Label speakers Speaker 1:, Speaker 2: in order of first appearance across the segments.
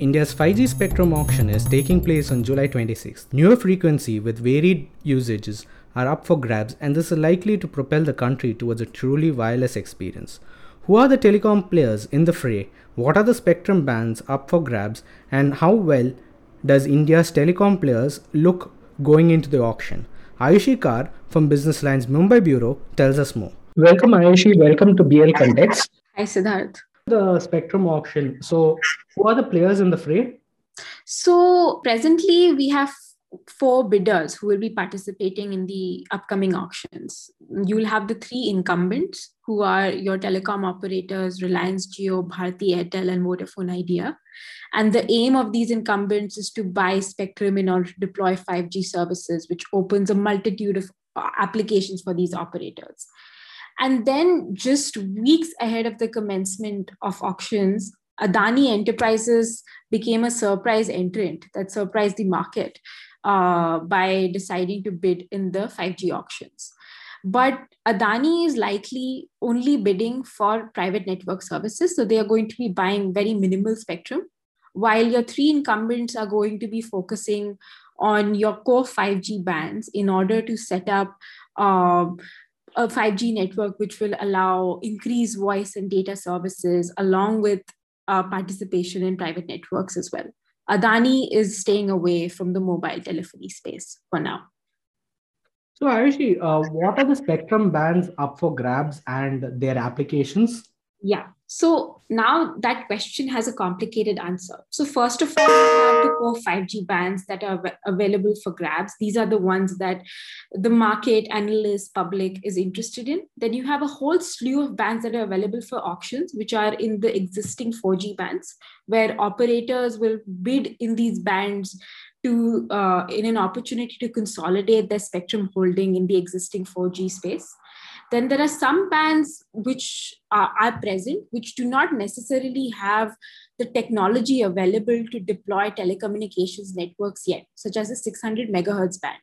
Speaker 1: India's 5G spectrum auction is taking place on July 26th. Newer frequency with varied usages are up for grabs, and this is likely to propel the country towards a truly wireless experience. Who are the telecom players in the fray? What are the spectrum bands up for grabs? And how well does India's telecom players look going into the auction? Ayushi Kar from Business Line's Mumbai Bureau tells us more.
Speaker 2: Welcome, Ayushi. Welcome to BL Context.
Speaker 3: Hi, Siddharth
Speaker 2: the spectrum auction. So, who are the players in the fray?
Speaker 3: So, presently, we have four bidders who will be participating in the upcoming auctions. You will have the three incumbents, who are your telecom operators Reliance Jio, Bharti Airtel, and Vodafone Idea. And the aim of these incumbents is to buy spectrum in order to deploy 5G services, which opens a multitude of applications for these operators. And then, just weeks ahead of the commencement of auctions, Adani Enterprises became a surprise entrant that surprised the market uh, by deciding to bid in the 5G auctions. But Adani is likely only bidding for private network services. So they are going to be buying very minimal spectrum, while your three incumbents are going to be focusing on your core 5G bands in order to set up uh, a 5G network which will allow increased voice and data services along with uh, participation in private networks as well. Adani is staying away from the mobile telephony space for now.
Speaker 2: So, Ayushi, uh, what are the spectrum bands up for grabs and their applications?
Speaker 3: Yeah. So now that question has a complicated answer. So first of all, we have the core 5G bands that are available for grabs. These are the ones that the market, analysts, public is interested in. Then you have a whole slew of bands that are available for auctions, which are in the existing 4G bands, where operators will bid in these bands to uh, in an opportunity to consolidate their spectrum holding in the existing 4G space. Then there are some bands which are, are present, which do not necessarily have the technology available to deploy telecommunications networks yet, such as the 600 megahertz band.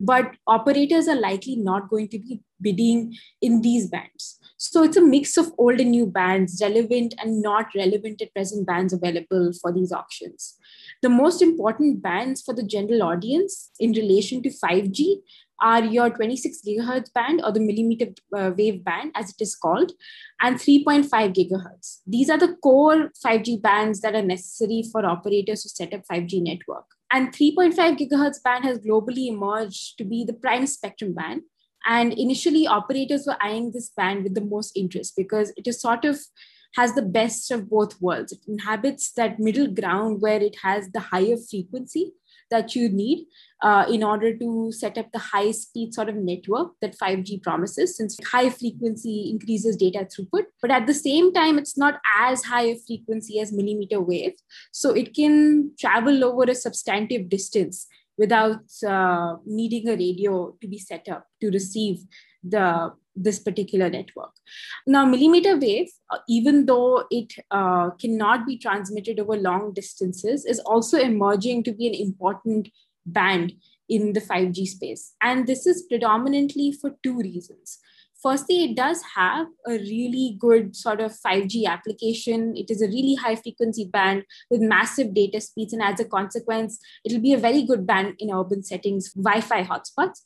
Speaker 3: But operators are likely not going to be bidding in these bands. So it's a mix of old and new bands, relevant and not relevant at present bands available for these auctions. The most important bands for the general audience in relation to 5G are your 26 gigahertz band or the millimeter uh, wave band, as it is called, and 3.5 gigahertz. These are the core 5G bands that are necessary for operators to set up 5G network. And 3.5 gigahertz band has globally emerged to be the prime spectrum band. And initially, operators were eyeing this band with the most interest because it is sort of has the best of both worlds. It inhabits that middle ground where it has the higher frequency that you need uh, in order to set up the high speed sort of network that 5G promises, since high frequency increases data throughput. But at the same time, it's not as high a frequency as millimeter wave. So it can travel over a substantive distance without uh, needing a radio to be set up to receive the this particular network. Now, millimeter wave, even though it uh, cannot be transmitted over long distances, is also emerging to be an important band in the 5G space. And this is predominantly for two reasons. Firstly, it does have a really good sort of 5G application. It is a really high frequency band with massive data speeds. And as a consequence, it'll be a very good band in urban settings, Wi Fi hotspots,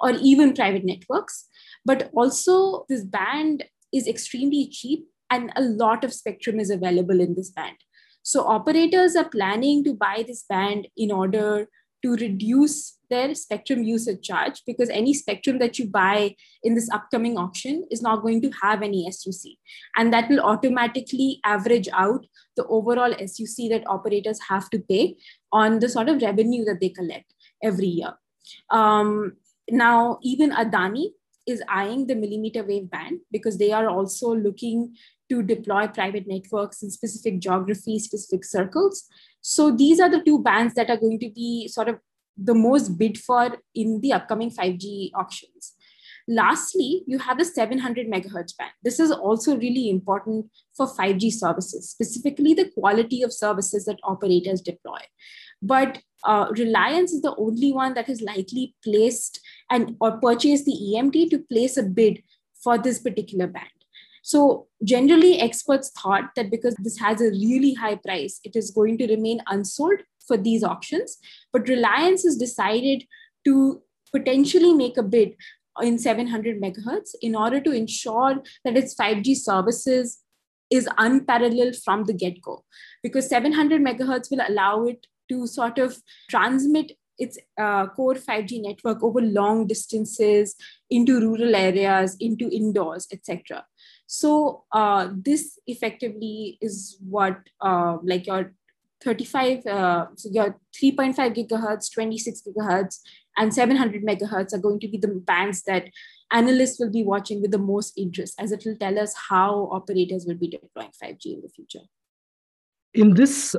Speaker 3: or even private networks. But also, this band is extremely cheap and a lot of spectrum is available in this band. So, operators are planning to buy this band in order to reduce their spectrum usage charge because any spectrum that you buy in this upcoming auction is not going to have any SUC. And that will automatically average out the overall SUC that operators have to pay on the sort of revenue that they collect every year. Um, now, even Adani is eyeing the millimeter wave band because they are also looking to deploy private networks in specific geographies, specific circles. So these are the two bands that are going to be sort of the most bid for in the upcoming 5G auctions. Lastly, you have the 700 megahertz band. This is also really important for 5G services, specifically the quality of services that operators deploy. But uh, Reliance is the only one that has likely placed and or purchased the EMD to place a bid for this particular band. So, generally, experts thought that because this has a really high price, it is going to remain unsold for these auctions. But Reliance has decided to potentially make a bid in 700 megahertz in order to ensure that its 5G services is unparalleled from the get go, because 700 megahertz will allow it to sort of transmit its uh, core 5G network over long distances into rural areas, into indoors, etc. So uh, this effectively is what uh, like your 35, uh, so your 3.5 gigahertz, 26 gigahertz, and 700 megahertz are going to be the bands that analysts will be watching with the most interest, as it will tell us how operators will be deploying 5G in the future.
Speaker 1: In this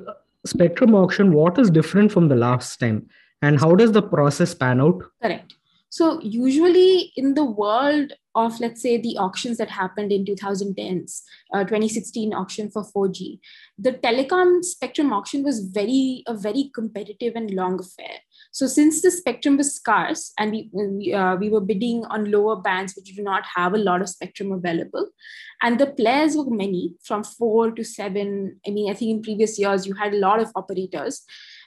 Speaker 1: spectrum auction, what is different from the last time? And how does the process pan out?
Speaker 3: Correct. So, usually in the world of, let's say, the auctions that happened in 2010s, uh, 2016 auction for 4G, the telecom spectrum auction was very, a very competitive and long affair. So, since the spectrum was scarce and we, we, uh, we were bidding on lower bands which do not have a lot of spectrum available, and the players were many from four to seven. I mean, I think in previous years you had a lot of operators.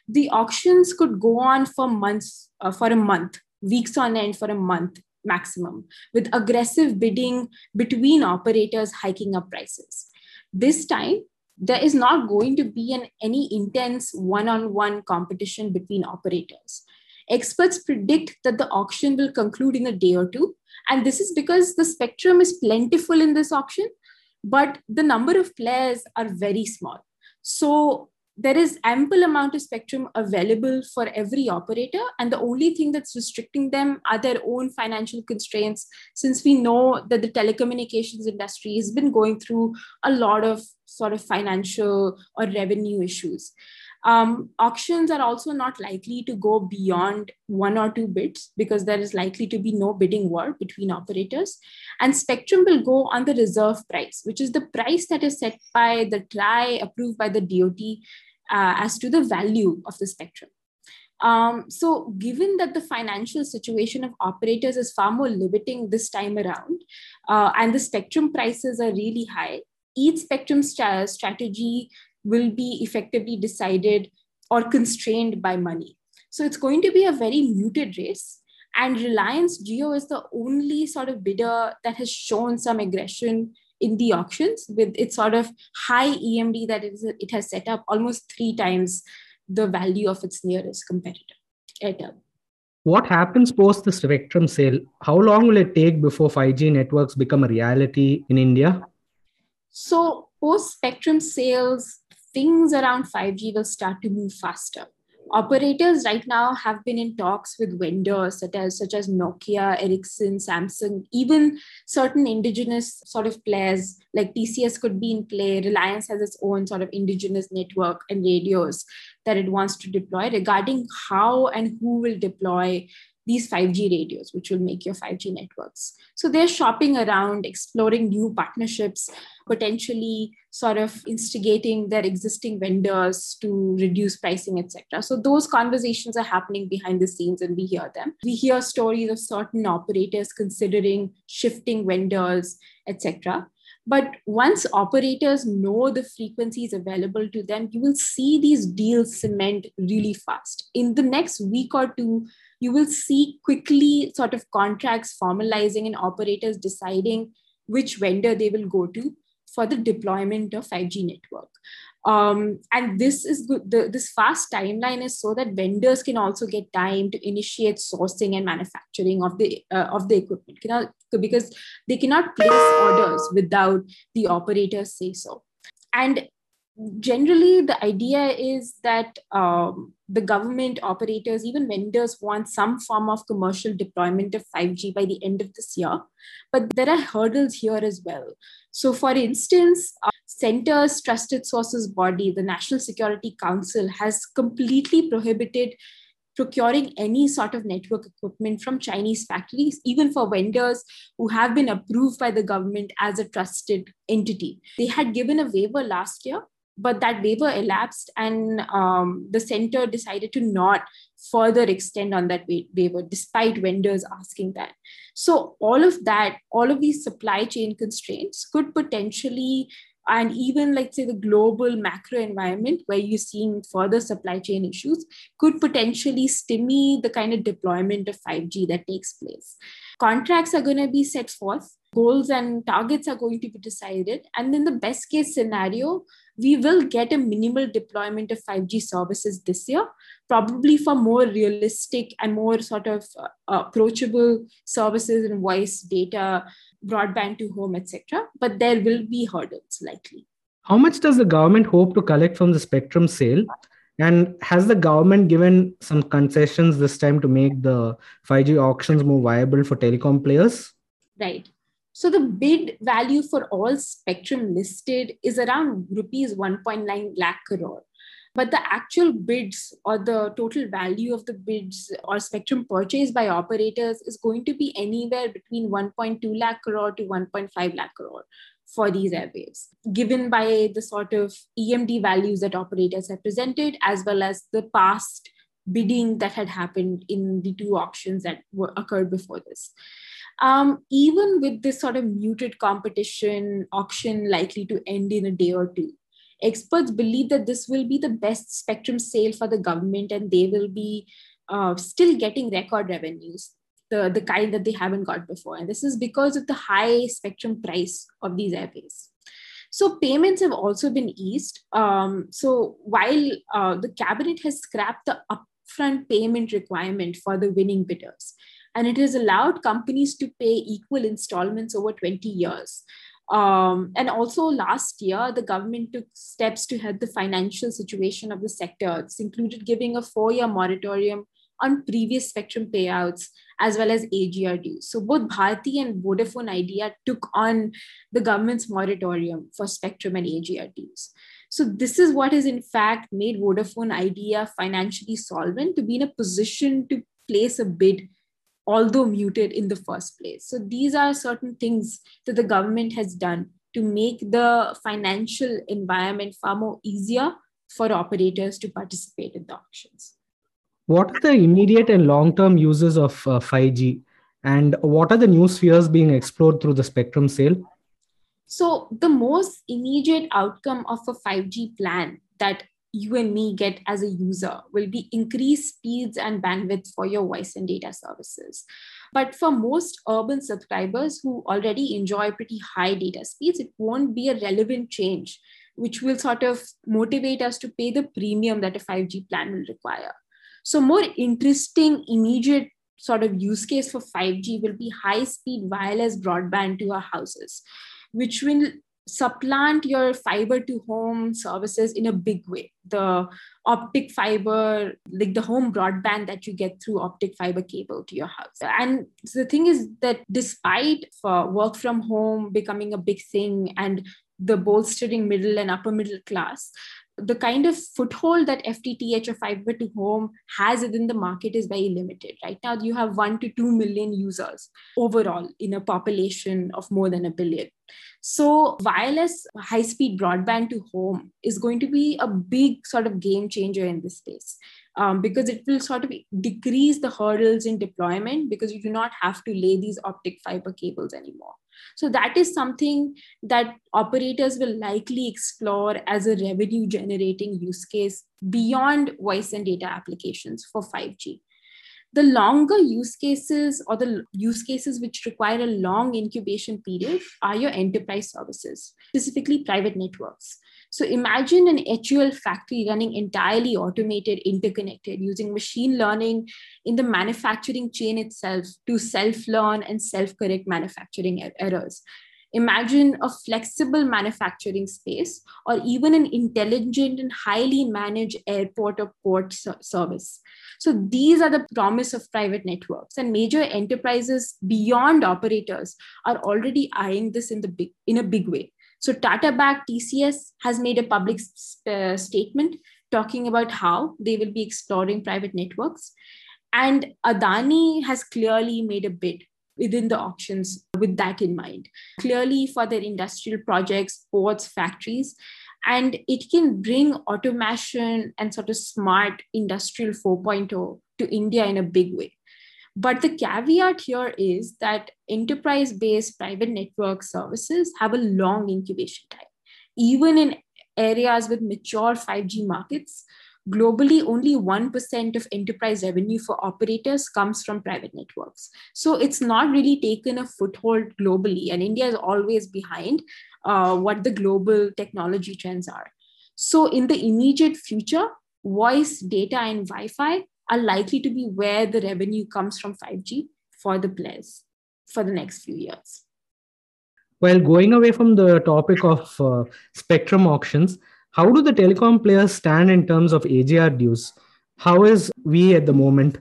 Speaker 3: The auctions could go on for months, uh, for a month weeks on end for a month maximum, with aggressive bidding between operators hiking up prices. This time, there is not going to be an any intense one-on-one competition between operators. Experts predict that the auction will conclude in a day or two, and this is because the spectrum is plentiful in this auction, but the number of players are very small. So there is ample amount of spectrum available for every operator and the only thing that's restricting them are their own financial constraints since we know that the telecommunications industry has been going through a lot of sort of financial or revenue issues um, auctions are also not likely to go beyond one or two bids because there is likely to be no bidding war between operators. And spectrum will go on the reserve price, which is the price that is set by the TRAI, approved by the DOT uh, as to the value of the spectrum. Um, so, given that the financial situation of operators is far more limiting this time around, uh, and the spectrum prices are really high, each spectrum strategy will be effectively decided or constrained by money. So, it's going to be a very muted race. And Reliance Jio is the only sort of bidder that has shown some aggression in the auctions with its sort of high EMD that it has set up almost three times the value of its nearest competitor, Airtel.
Speaker 1: What happens post the spectrum sale? How long will it take before 5G networks become a reality in India?
Speaker 3: So, post spectrum sales, things around 5G will start to move faster operators right now have been in talks with vendors such as such as Nokia, Ericsson, Samsung, even certain indigenous sort of players like TCS could be in play. Reliance has its own sort of indigenous network and radios that it wants to deploy regarding how and who will deploy these 5G radios, which will make your 5G networks. So they're shopping around, exploring new partnerships, potentially sort of instigating their existing vendors to reduce pricing, etc. So those conversations are happening behind the scenes and we hear them. We hear stories of certain operators considering shifting vendors, etc. But once operators know the frequencies available to them, you will see these deals cement really fast. In the next week or two, you will see quickly sort of contracts formalizing and operators deciding which vendor they will go to for the deployment of 5G network. Um, and this is good. The, this fast timeline is so that vendors can also get time to initiate sourcing and manufacturing of the uh, of the equipment because they cannot place orders without the operators say so. And generally the idea is that um, the government operators even vendors want some form of commercial deployment of 5g by the end of this year but there are hurdles here as well so for instance center's trusted sources body the national security council has completely prohibited procuring any sort of network equipment from Chinese factories, even for vendors who have been approved by the government as a trusted entity. They had given a waiver last year but that waiver elapsed and um, the center decided to not further extend on that waiver despite vendors asking that. So, all of that, all of these supply chain constraints could potentially and even like say the global macro environment where you're seeing further supply chain issues could potentially stimulate the kind of deployment of 5g that takes place contracts are going to be set forth goals and targets are going to be decided and in the best case scenario we will get a minimal deployment of 5G services this year, probably for more realistic and more sort of uh, approachable services and voice data, broadband to home, etc. But there will be hurdles likely.
Speaker 1: How much does the government hope to collect from the spectrum sale? And has the government given some concessions this time to make the 5G auctions more viable for telecom players?
Speaker 3: Right. So the bid value for all spectrum listed is around rupees 1.9 lakh crore. But the actual bids or the total value of the bids or spectrum purchased by operators is going to be anywhere between 1.2 lakh crore to 1.5 lakh crore for these airwaves, given by the sort of EMD values that operators have presented, as well as the past bidding that had happened in the two auctions that were, occurred before this. Um, even with this sort of muted competition auction likely to end in a day or two, experts believe that this will be the best spectrum sale for the government and they will be uh, still getting record revenues, the, the kind that they haven't got before. And this is because of the high spectrum price of these airways. So payments have also been eased. Um, so while uh, the cabinet has scrapped the upfront payment requirement for the winning bidders, and it has allowed companies to pay equal installments over 20 years. Um, and also last year, the government took steps to help the financial situation of the sector. It's included giving a four-year moratorium on previous spectrum payouts as well as AGR dues. So both Bharti and Vodafone Idea took on the government's moratorium for spectrum and AGR dues. So this is what has in fact made Vodafone Idea financially solvent to be in a position to place a bid although muted in the first place. So these are certain things that the government has done to make the financial environment far more easier for operators to participate in the auctions.
Speaker 1: What are the immediate and long term uses of uh, 5G? And what are the new spheres being explored through the spectrum sale?
Speaker 3: So, the most immediate outcome of a 5G plan that you and me get as a user will be increased speeds and bandwidth for your voice and data services. But for most urban subscribers who already enjoy pretty high data speeds, it won't be a relevant change, which will sort of motivate us to pay the premium that a 5G plan will require. So, more interesting, immediate sort of use case for 5G will be high speed wireless broadband to our houses, which will supplant your fiber to home services in a big way. The optic fiber like the home broadband that you get through optic fiber cable to your house. And the thing is that despite work from home becoming a big thing and the bolstering middle and upper middle class the kind of foothold that FTTH or fiber to home has within the market is very limited. Right now, you have one to two million users overall in a population of more than a billion. So, wireless high speed broadband to home is going to be a big sort of game changer in this space um, because it will sort of decrease the hurdles in deployment because you do not have to lay these optic fiber cables anymore. So that is something that operators will likely explore as a revenue generating use case beyond voice and data applications for 5G. The longer use cases or the use cases which require a long incubation period are your enterprise services, specifically private networks. So imagine an HUL factory running entirely automated, interconnected, using machine learning in the manufacturing chain itself to self learn and self correct manufacturing er- errors. Imagine a flexible manufacturing space or even an intelligent and highly managed airport or port service. So these are the promise of private networks and major enterprises beyond operators are already eyeing this in the big in a big way. So Tata backed TCS has made a public uh, statement talking about how they will be exploring private networks. And Adani has clearly made a bid within the auctions with that in mind. Clearly, for their industrial projects, ports, factories, and it can bring automation and sort of smart industrial 4.0 to India in a big way. But the caveat here is that enterprise based private network services have a long incubation time. Even in areas with mature 5G markets, globally only 1% of enterprise revenue for operators comes from private networks so it's not really taken a foothold globally and india is always behind uh, what the global technology trends are so in the immediate future voice data and wi-fi are likely to be where the revenue comes from 5g for the players for the next few years
Speaker 1: well going away from the topic of uh, spectrum auctions how do the telecom players stand in terms of AGR dues? How is we at the moment?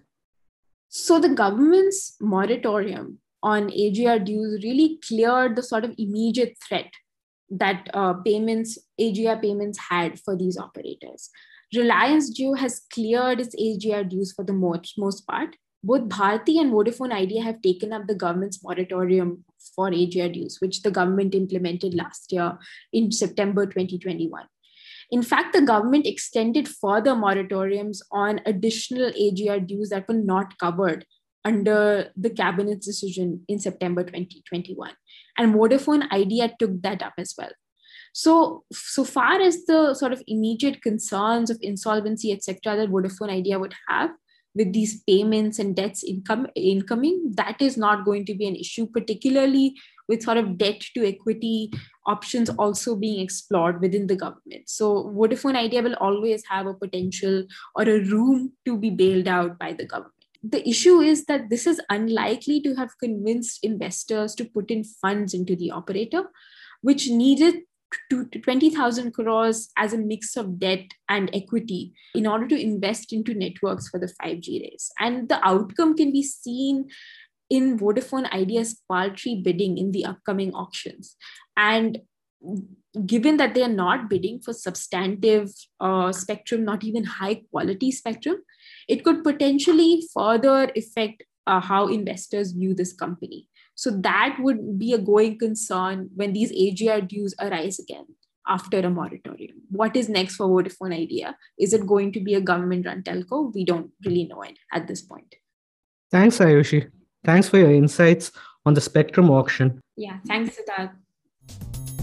Speaker 3: So the government's moratorium on AGR dues really cleared the sort of immediate threat that uh, payments, AGR payments had for these operators. Reliance Jio has cleared its AGR dues for the most, most part. Both Bharti and Vodafone Idea have taken up the government's moratorium for AGR dues, which the government implemented last year in September 2021. In fact, the government extended further moratoriums on additional AGR dues that were not covered under the cabinet's decision in September 2021. And Vodafone Idea took that up as well. So, so far as the sort of immediate concerns of insolvency, etc., that Vodafone Idea would have with these payments and debts income incoming, that is not going to be an issue, particularly with sort of debt to equity options also being explored within the government. So Vodafone Idea will always have a potential or a room to be bailed out by the government. The issue is that this is unlikely to have convinced investors to put in funds into the operator, which needed to 20,000 crores as a mix of debt and equity in order to invest into networks for the 5G race. And the outcome can be seen in Vodafone Idea's paltry bidding in the upcoming auctions. And given that they are not bidding for substantive uh, spectrum, not even high quality spectrum, it could potentially further affect uh, how investors view this company. So that would be a going concern when these AGR dues arise again after a moratorium. What is next for Vodafone Idea? Is it going to be a government run telco? We don't really know it at this point.
Speaker 1: Thanks, Ayushi. Thanks for your insights on the spectrum auction.
Speaker 3: Yeah, thanks, Siddharth.